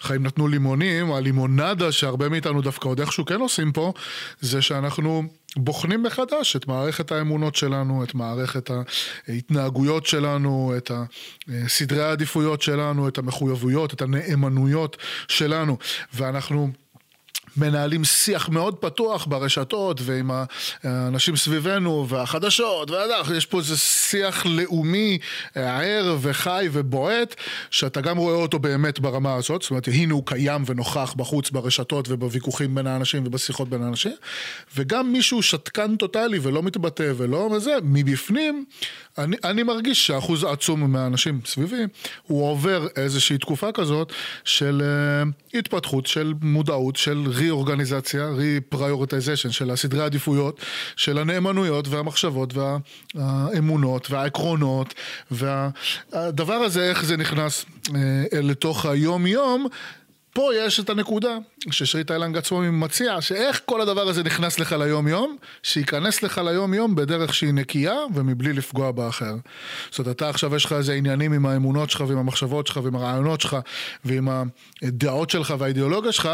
Speaker 3: החיים נתנו לימונים, הלימונדה שהרבה מאיתנו דווקא עוד איכשהו כן עושים פה, זה שאנחנו בוחנים מחדש את מערכת האמונות שלנו, את מערכת ההתנהגויות שלנו, את סדרי העדיפויות שלנו, את המחויבויות, את הנאמנויות שלנו, ואנחנו... מנהלים שיח מאוד פתוח ברשתות ועם האנשים סביבנו והחדשות, ויש פה איזה שיח לאומי ער וחי ובועט, שאתה גם רואה אותו באמת ברמה הזאת, זאת אומרת הנה הוא קיים ונוכח בחוץ ברשתות ובוויכוחים בין האנשים ובשיחות בין האנשים, וגם מישהו שתקן טוטאלי ולא מתבטא ולא מזה, מבפנים אני, אני מרגיש שאחוז עצום מהאנשים סביבי, הוא עובר איזושהי תקופה כזאת של uh, התפתחות, של מודעות, של רי-אורגניזציה, רי-פריורטיזיישן, של הסדרי העדיפויות, של הנאמנויות והמחשבות והאמונות והעקרונות, והדבר הזה, איך זה נכנס uh, לתוך היום-יום, פה יש את הנקודה ששרי תאילנד עצמו מציע, שאיך כל הדבר הזה נכנס לך ליום יום, שייכנס לך ליום יום בדרך שהיא נקייה ומבלי לפגוע באחר. זאת אומרת, אתה עכשיו יש לך איזה עניינים עם האמונות שלך ועם המחשבות שלך ועם הרעיונות שלך ועם הדעות שלך והאידיאולוגיה שלך,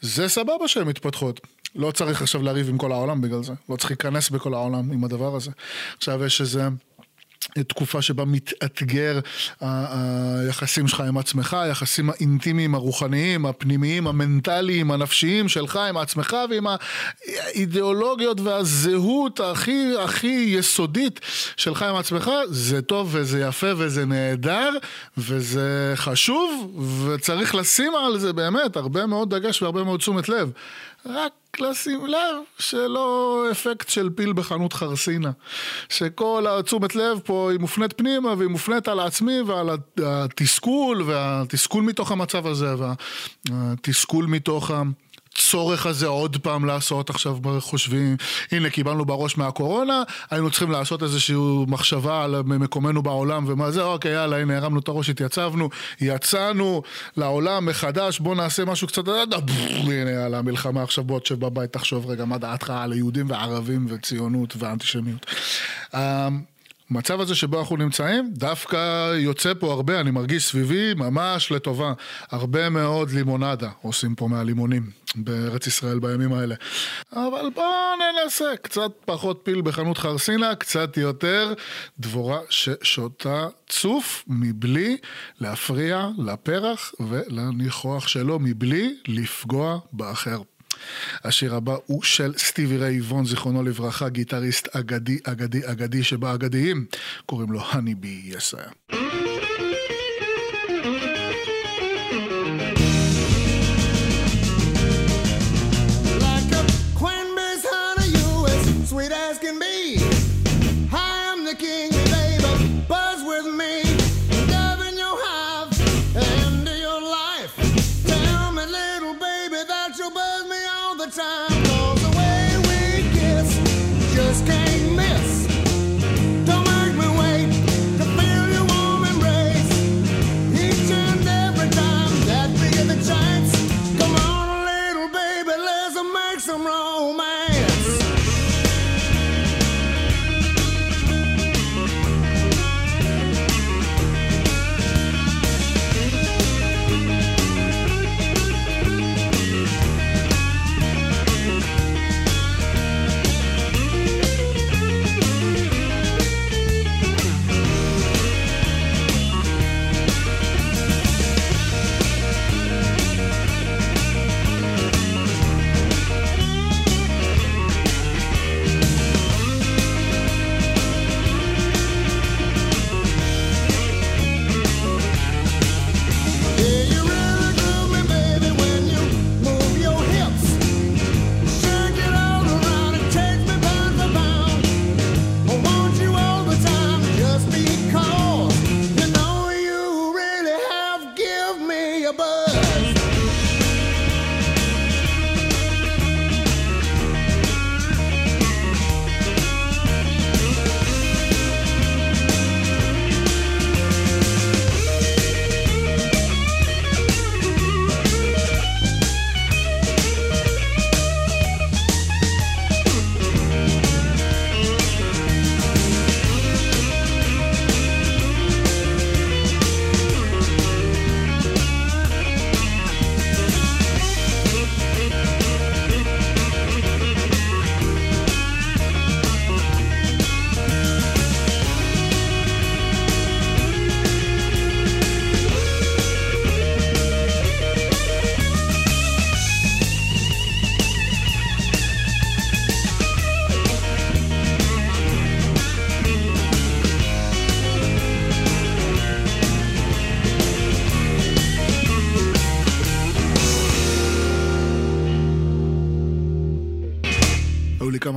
Speaker 3: זה סבבה שהן מתפתחות. לא צריך עכשיו לריב עם כל העולם בגלל זה, לא צריך להיכנס בכל העולם עם הדבר הזה. עכשיו יש איזה... תקופה שבה מתאתגר היחסים שלך עם עצמך, היחסים האינטימיים, הרוחניים, הפנימיים, המנטליים, הנפשיים שלך עם עצמך ועם האידיאולוגיות והזהות הכי הכי יסודית שלך עם עצמך, זה טוב וזה יפה וזה נהדר וזה חשוב וצריך לשים על זה באמת הרבה מאוד דגש והרבה מאוד תשומת לב. רק לשים לב שלא אפקט של פיל בחנות חרסינה. שכל התשומת לב פה היא מופנית פנימה והיא מופנית על העצמי ועל התסכול והתסכול מתוך המצב הזה והתסכול מתוך ה... הצורך הזה עוד פעם לעשות עכשיו חושבים הנה קיבלנו בראש מהקורונה היינו צריכים לעשות איזושהי מחשבה על מקומנו בעולם ומה זה אוקיי יאללה הנה הרמנו את הראש התייצבנו יצאנו לעולם מחדש בוא נעשה משהו קצת הנה יאללה המלחמה עכשיו בוא תשב בבית תחשוב רגע מה דעתך על היהודים וערבים וציונות ואנטישמיות המצב הזה שבו אנחנו נמצאים, דווקא יוצא פה הרבה, אני מרגיש סביבי, ממש לטובה. הרבה מאוד לימונדה עושים פה מהלימונים בארץ ישראל בימים האלה. אבל בואו ננסה, קצת פחות פיל בחנות חרסינה, קצת יותר דבורה ששותה צוף מבלי להפריע לפרח ולניחוח שלו, מבלי לפגוע באחר. השיר הבא הוא של סטיבי ריי וון, זיכרונו לברכה, גיטריסט אגדי, אגדי, אגדי שבאגדיים, קוראים לו האני בי יסיה.
Speaker 10: Like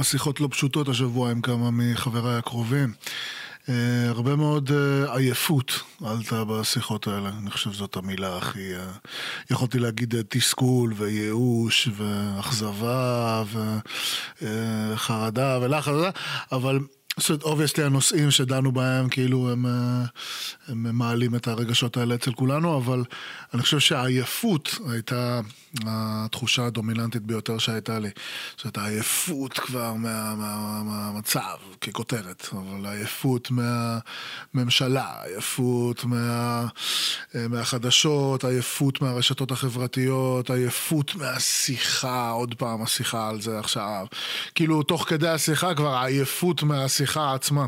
Speaker 3: שיחות לא פשוטות השבוע עם כמה מחבריי הקרובים. אה, הרבה מאוד אה, עייפות עלתה בשיחות האלה, אני חושב שזאת המילה הכי... אה, יכולתי להגיד תסכול וייאוש ואכזבה וחרדה ולחץ, אבל זאת אומרת, אובייסטי הנושאים שדנו בהם, כאילו הם, אה, הם מעלים את הרגשות האלה אצל כולנו, אבל אני חושב שהעייפות הייתה התחושה הדומיננטית ביותר שהייתה לי. זאת אומרת, העייפות כבר מה- מה- מהמצב, ככותרת, אבל העייפות מהממשלה, עייפות מה, אה, מהחדשות, עייפות מהרשתות החברתיות, עייפות מהשיחה, עוד פעם השיחה על זה עכשיו. כאילו, תוך כדי השיחה כבר העייפות מהשיחה עצמה.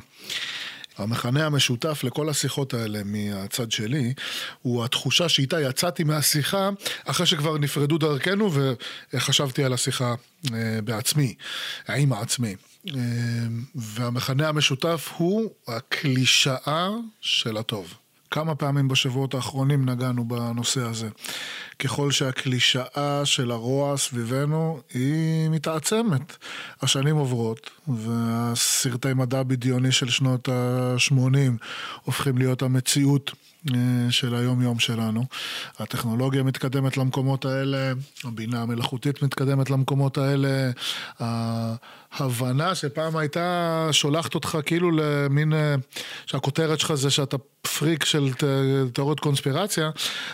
Speaker 3: המכנה המשותף לכל השיחות האלה מהצד שלי, הוא התחושה שאיתה יצאתי מהשיחה אחרי שכבר נפרדו דרכנו וחשבתי על השיחה אה, בעצמי, עם עצמי. אה, והמכנה המשותף הוא הקלישאה של הטוב. כמה פעמים בשבועות האחרונים נגענו בנושא הזה. ככל שהקלישאה של הרוע סביבנו היא מתעצמת. השנים עוברות, והסרטי מדע בדיוני של שנות ה-80 הופכים להיות המציאות אה, של היום-יום שלנו. הטכנולוגיה מתקדמת למקומות האלה, הבינה המלאכותית מתקדמת למקומות האלה, ההבנה שפעם הייתה שולחת אותך כאילו למין, אה, שהכותרת שלך זה שאתה פריק של תיאוריות קונספירציה,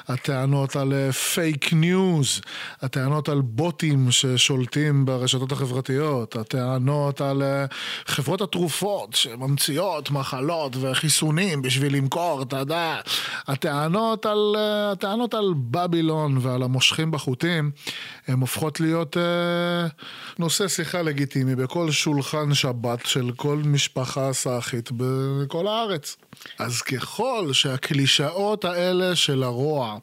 Speaker 3: הטענות על פייק ניוז, הטענות על בוטים ששולטים ברשתות החברתיות, הטענות על אה, חברות התרופות שממציאות מחלות וחיסונים בשביל למכור, אתה יודע, הטענות על, אה, הטענות על בבילון ועל המושכים בחוטים, הן הופכות להיות אה, נושא שיחה לגיטימי בכל שולחן שבת של כל משפחה סאחית בכל הארץ. אז ככל שהקלישאות האלה של הרוע,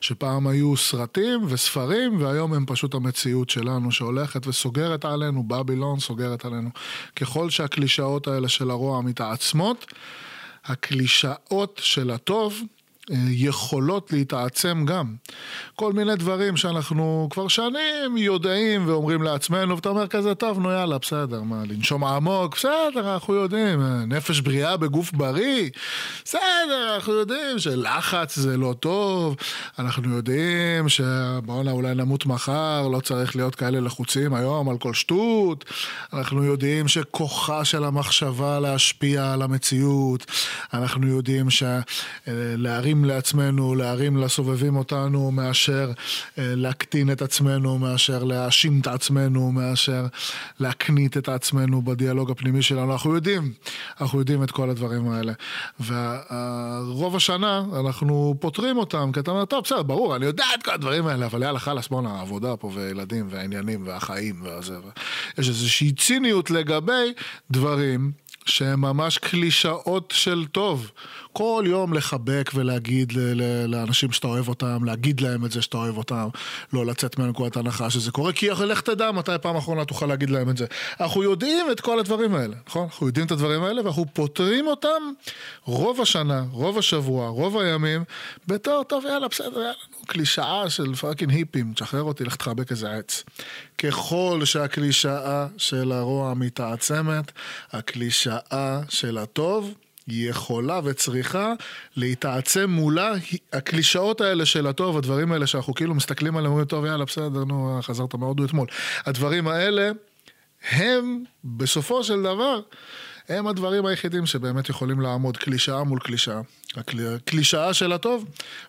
Speaker 3: שפעם היו סרטים וספרים, והיום הם פשוט המציאות שלנו שהולכת וסוגרת עלינו, בבילון סוגרת עלינו. ככל שהקלישאות האלה של הרוע מתעצמות, הקלישאות של הטוב יכולות להתעצם גם. כל מיני דברים שאנחנו כבר שנים יודעים ואומרים לעצמנו, ואתה אומר כזה, טוב, נו יאללה, בסדר, מה, לנשום עמוק, בסדר, אנחנו יודעים, אה, נפש בריאה בגוף בריא, בסדר, אנחנו יודעים שלחץ זה לא טוב, אנחנו יודעים שבואנה אולי נמות מחר, לא צריך להיות כאלה לחוצים היום על כל שטות, אנחנו יודעים שכוחה של המחשבה להשפיע על המציאות, אנחנו יודעים שלהרים לעצמנו, להרים לסובבים אותנו, מאשר אה, להקטין את עצמנו, מאשר להאשים את עצמנו, מאשר להקנית את עצמנו בדיאלוג הפנימי שלנו. אנחנו יודעים, אנחנו יודעים את כל הדברים האלה. ורוב השנה אנחנו פותרים אותם, כי אתה אומר, טוב, בסדר, ברור, אני יודע את כל הדברים האלה, אבל יאללה, חלאס, בואנה, העבודה פה, וילדים, והעניינים, והחיים, וזה. יש איזושהי ציניות לגבי דברים. שהם ממש קלישאות של טוב. כל יום לחבק ולהגיד ל- ל- לאנשים שאתה אוהב אותם, להגיד להם את זה שאתה אוהב אותם, לא לצאת מנקודת הנחה שזה קורה, כי לך תדע מתי פעם אחרונה תוכל להגיד להם את זה. אנחנו יודעים את כל הדברים האלה, נכון? אנחנו יודעים את הדברים האלה ואנחנו פותרים אותם רוב השנה, רוב השבוע, רוב הימים, בתור, טוב, יאללה, בסדר, יאללה, קלישאה של פאקינג היפים, תשחרר אותי, לך תחבק איזה עץ. ככל שהקלישאה של הרוע מתעצמת, הקלישאה של הטוב יכולה וצריכה להתעצם מולה הקלישאות האלה של הטוב, הדברים האלה שאנחנו כאילו מסתכלים עליהם, אומרים, טוב, יאללה, בסדר, נו, חזרת מהודו אתמול. הדברים האלה הם, בסופו של דבר, הם הדברים היחידים שבאמת יכולים לעמוד קלישאה מול קלישאה. הקלישאה של הטוב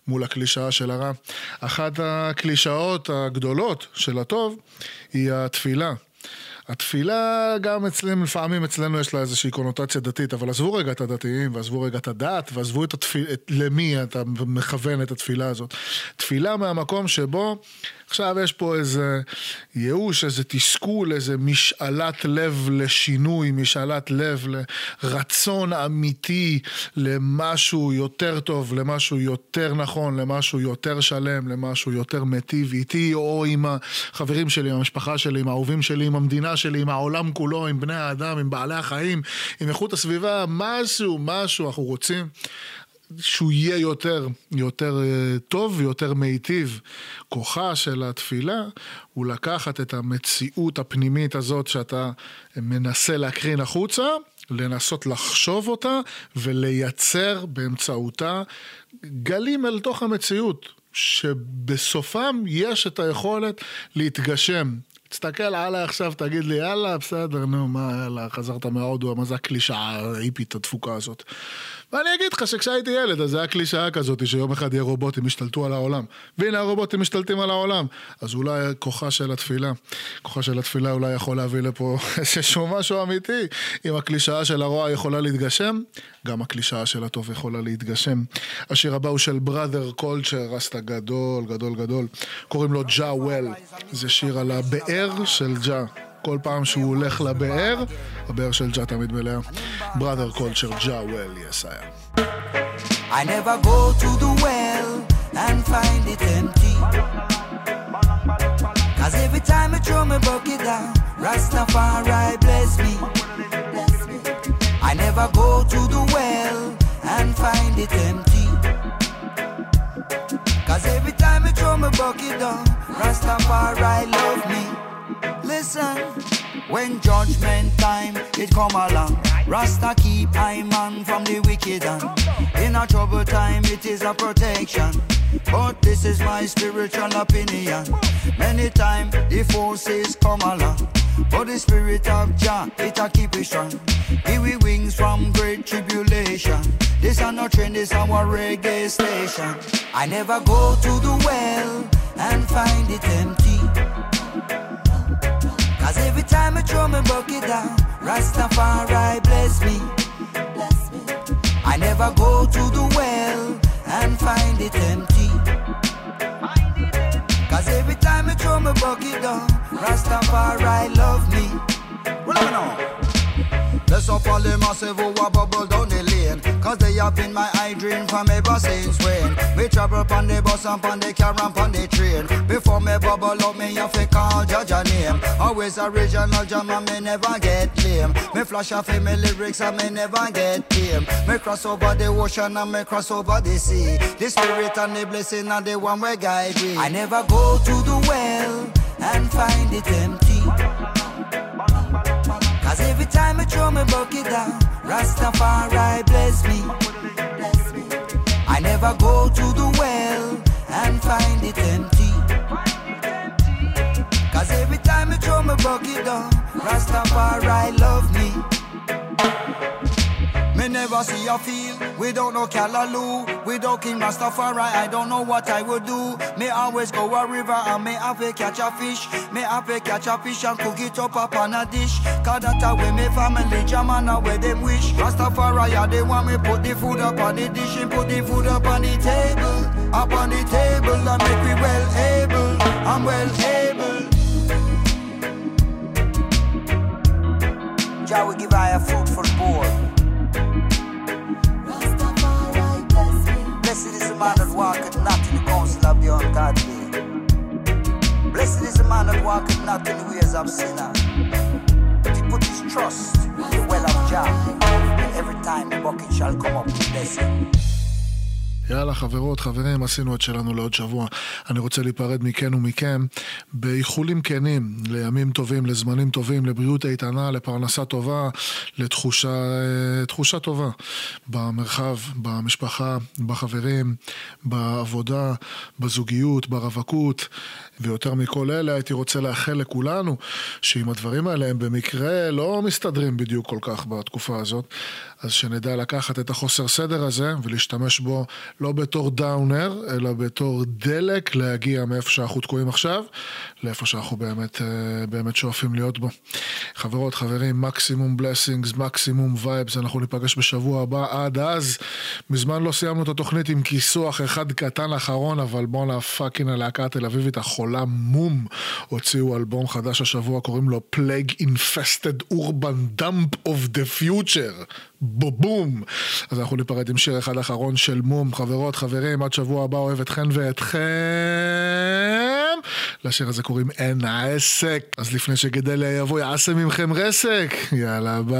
Speaker 3: מול הקלישאה של הרע. אחת הקלישאות הגדולות של הטוב היא התפילה. התפילה גם אצלנו, לפעמים אצלנו יש לה איזושהי קונוטציה דתית, אבל עזבו רגע את הדתיים, ועזבו רגע את הדת, ועזבו את התפילה, את, למי אתה מכוון את התפילה הזאת. תפילה מהמקום שבו עכשיו יש פה איזה ייאוש, איזה תסכול, איזה משאלת לב לשינוי, משאלת לב לרצון אמיתי למשהו יותר טוב, למשהו יותר נכון, למשהו יותר שלם, למשהו יותר מיטיב איתי, או עם החברים שלי, עם המשפחה שלי, עם האהובים שלי, עם המדינה שלי, עם העולם כולו, עם בני האדם, עם בעלי החיים, עם איכות הסביבה, משהו, משהו אנחנו רוצים. שהוא יהיה יותר, יותר אה, טוב ויותר מיטיב. כוחה של התפילה הוא לקחת את המציאות הפנימית הזאת שאתה מנסה להקרין החוצה, לנסות לחשוב אותה ולייצר באמצעותה גלים אל תוך המציאות, שבסופם יש את היכולת להתגשם. תסתכל עליי עכשיו, תגיד לי, יאללה, בסדר, נו, מה, יאללה, חזרת מהודו, מה זה הקלישאה ההיפית הדפוקה הזאת? ואני אגיד לך שכשהייתי ילד, אז זה היה קלישאה כזאת, שיום אחד יהיה רובוטים ישתלטו על העולם. והנה הרובוטים משתלטים על העולם. אז אולי כוחה של התפילה, כוחה של התפילה אולי יכול להביא לפה איזשהו משהו אמיתי. אם הקלישאה של הרוע יכולה להתגשם, גם הקלישאה של הטוב יכולה להתגשם. השיר הבא הוא של בראדר קולצ'ר, רסטה גדול, גדול, גדול. קוראים לו ג'ה וול. זה שיר על הבאר של ג'ה. כל פעם שהוא הולך לבאר, הבאר של ג'ה תמיד מלאה. בראדר קולצ'ר, ג'ה וול, יס היה.
Speaker 11: I never go to the well and find it empty. Cause every time I throw my bucket down, Rastafari bless me. I never go to the well and find it empty. Cause every time I throw my bucket down, Rastafari love me. Listen, when judgment time it come along, Rasta keep I man from the wicked and in a trouble time it is a protection. But this is my spiritual opinion. Many time the forces come along. But the spirit of Jah, it a keep it strong. Give we wings from great tribulation. This are not trend, this our reggae station. I never go to the well and find it empty. Cause every time I throw my bucket down, Rastafari bless me. I never go to the well and find it empty. Cause every time I throw my bucket down, Rastafari love me. Well, I know. Let's up all the massive who a bubble down the lane Cause they have been my eye dream from ever since when. Me travel pon the bus and pon the car and pon the train. Before me bubble up me have to call judge a name. Always original jam and me never get lame. Me flash off me lyrics and me never get tame. Me cross over the ocean and me cross over the sea. The spirit and the blessing and the one way guide me. I never go to the well and find it empty Cause every time I throw my bucket down, Rastafari bless me. I never go to the well and find it empty. Cause every time I throw my bucket down, Rastafari love me. Me never see a field without no Callaloo. Without King Rastafari, I don't know what I would do. Me always go a river and me have to catch a fish. Me have to catch a fish and cook it up up on a dish. Cause that's how way me family jam and how way them wish. Rastafari, are the one me put the food up on the dish and put the food up on the table. Up on the table and make we well able. I'm well able. Jah will give I a food for the board. Man that walketh not in the counsel of the ungodly. Blessed is the man that walketh not in the ways of sinner. But he put his trust in the well of Jah. And every time the bucket shall come up with blessing.
Speaker 3: יאללה, חברות, חברים, עשינו את שלנו לעוד שבוע. אני רוצה להיפרד מכן ומכם באיחולים כנים, לימים טובים, לזמנים טובים, לבריאות איתנה, לפרנסה טובה, לתחושה אה, טובה במרחב, במשפחה, בחברים, בעבודה, בזוגיות, ברווקות. ויותר מכל אלה הייתי רוצה לאחל לכולנו שאם הדברים האלה הם במקרה לא מסתדרים בדיוק כל כך בתקופה הזאת, אז שנדע לקחת את החוסר סדר הזה ולהשתמש בו לא בתור downer, אלא בתור דלק להגיע מאיפה שאנחנו תקועים עכשיו, לאיפה שאנחנו באמת, אה, באמת שואפים להיות בו. חברות, חברים, מקסימום blessings, מקסימום vibes, אנחנו ניפגש בשבוע הבא. עד אז, מזמן לא סיימנו את התוכנית עם כיסוח אחד קטן אחרון, אבל בואנה fucking הלהקה התל אביבית החולה מום הוציאו אלבום חדש השבוע, קוראים לו Plague Infested Urban Dump of the Future. בובום. אז אנחנו ניפרד עם שיר אחד אחרון של מום. חברות, חברים, עד שבוע הבא אוהב אתכן ואתכם. לשיר הזה קוראים אין העסק. אז לפני שגדליה יבוא יעשה ממכם רסק. יאללה ביי.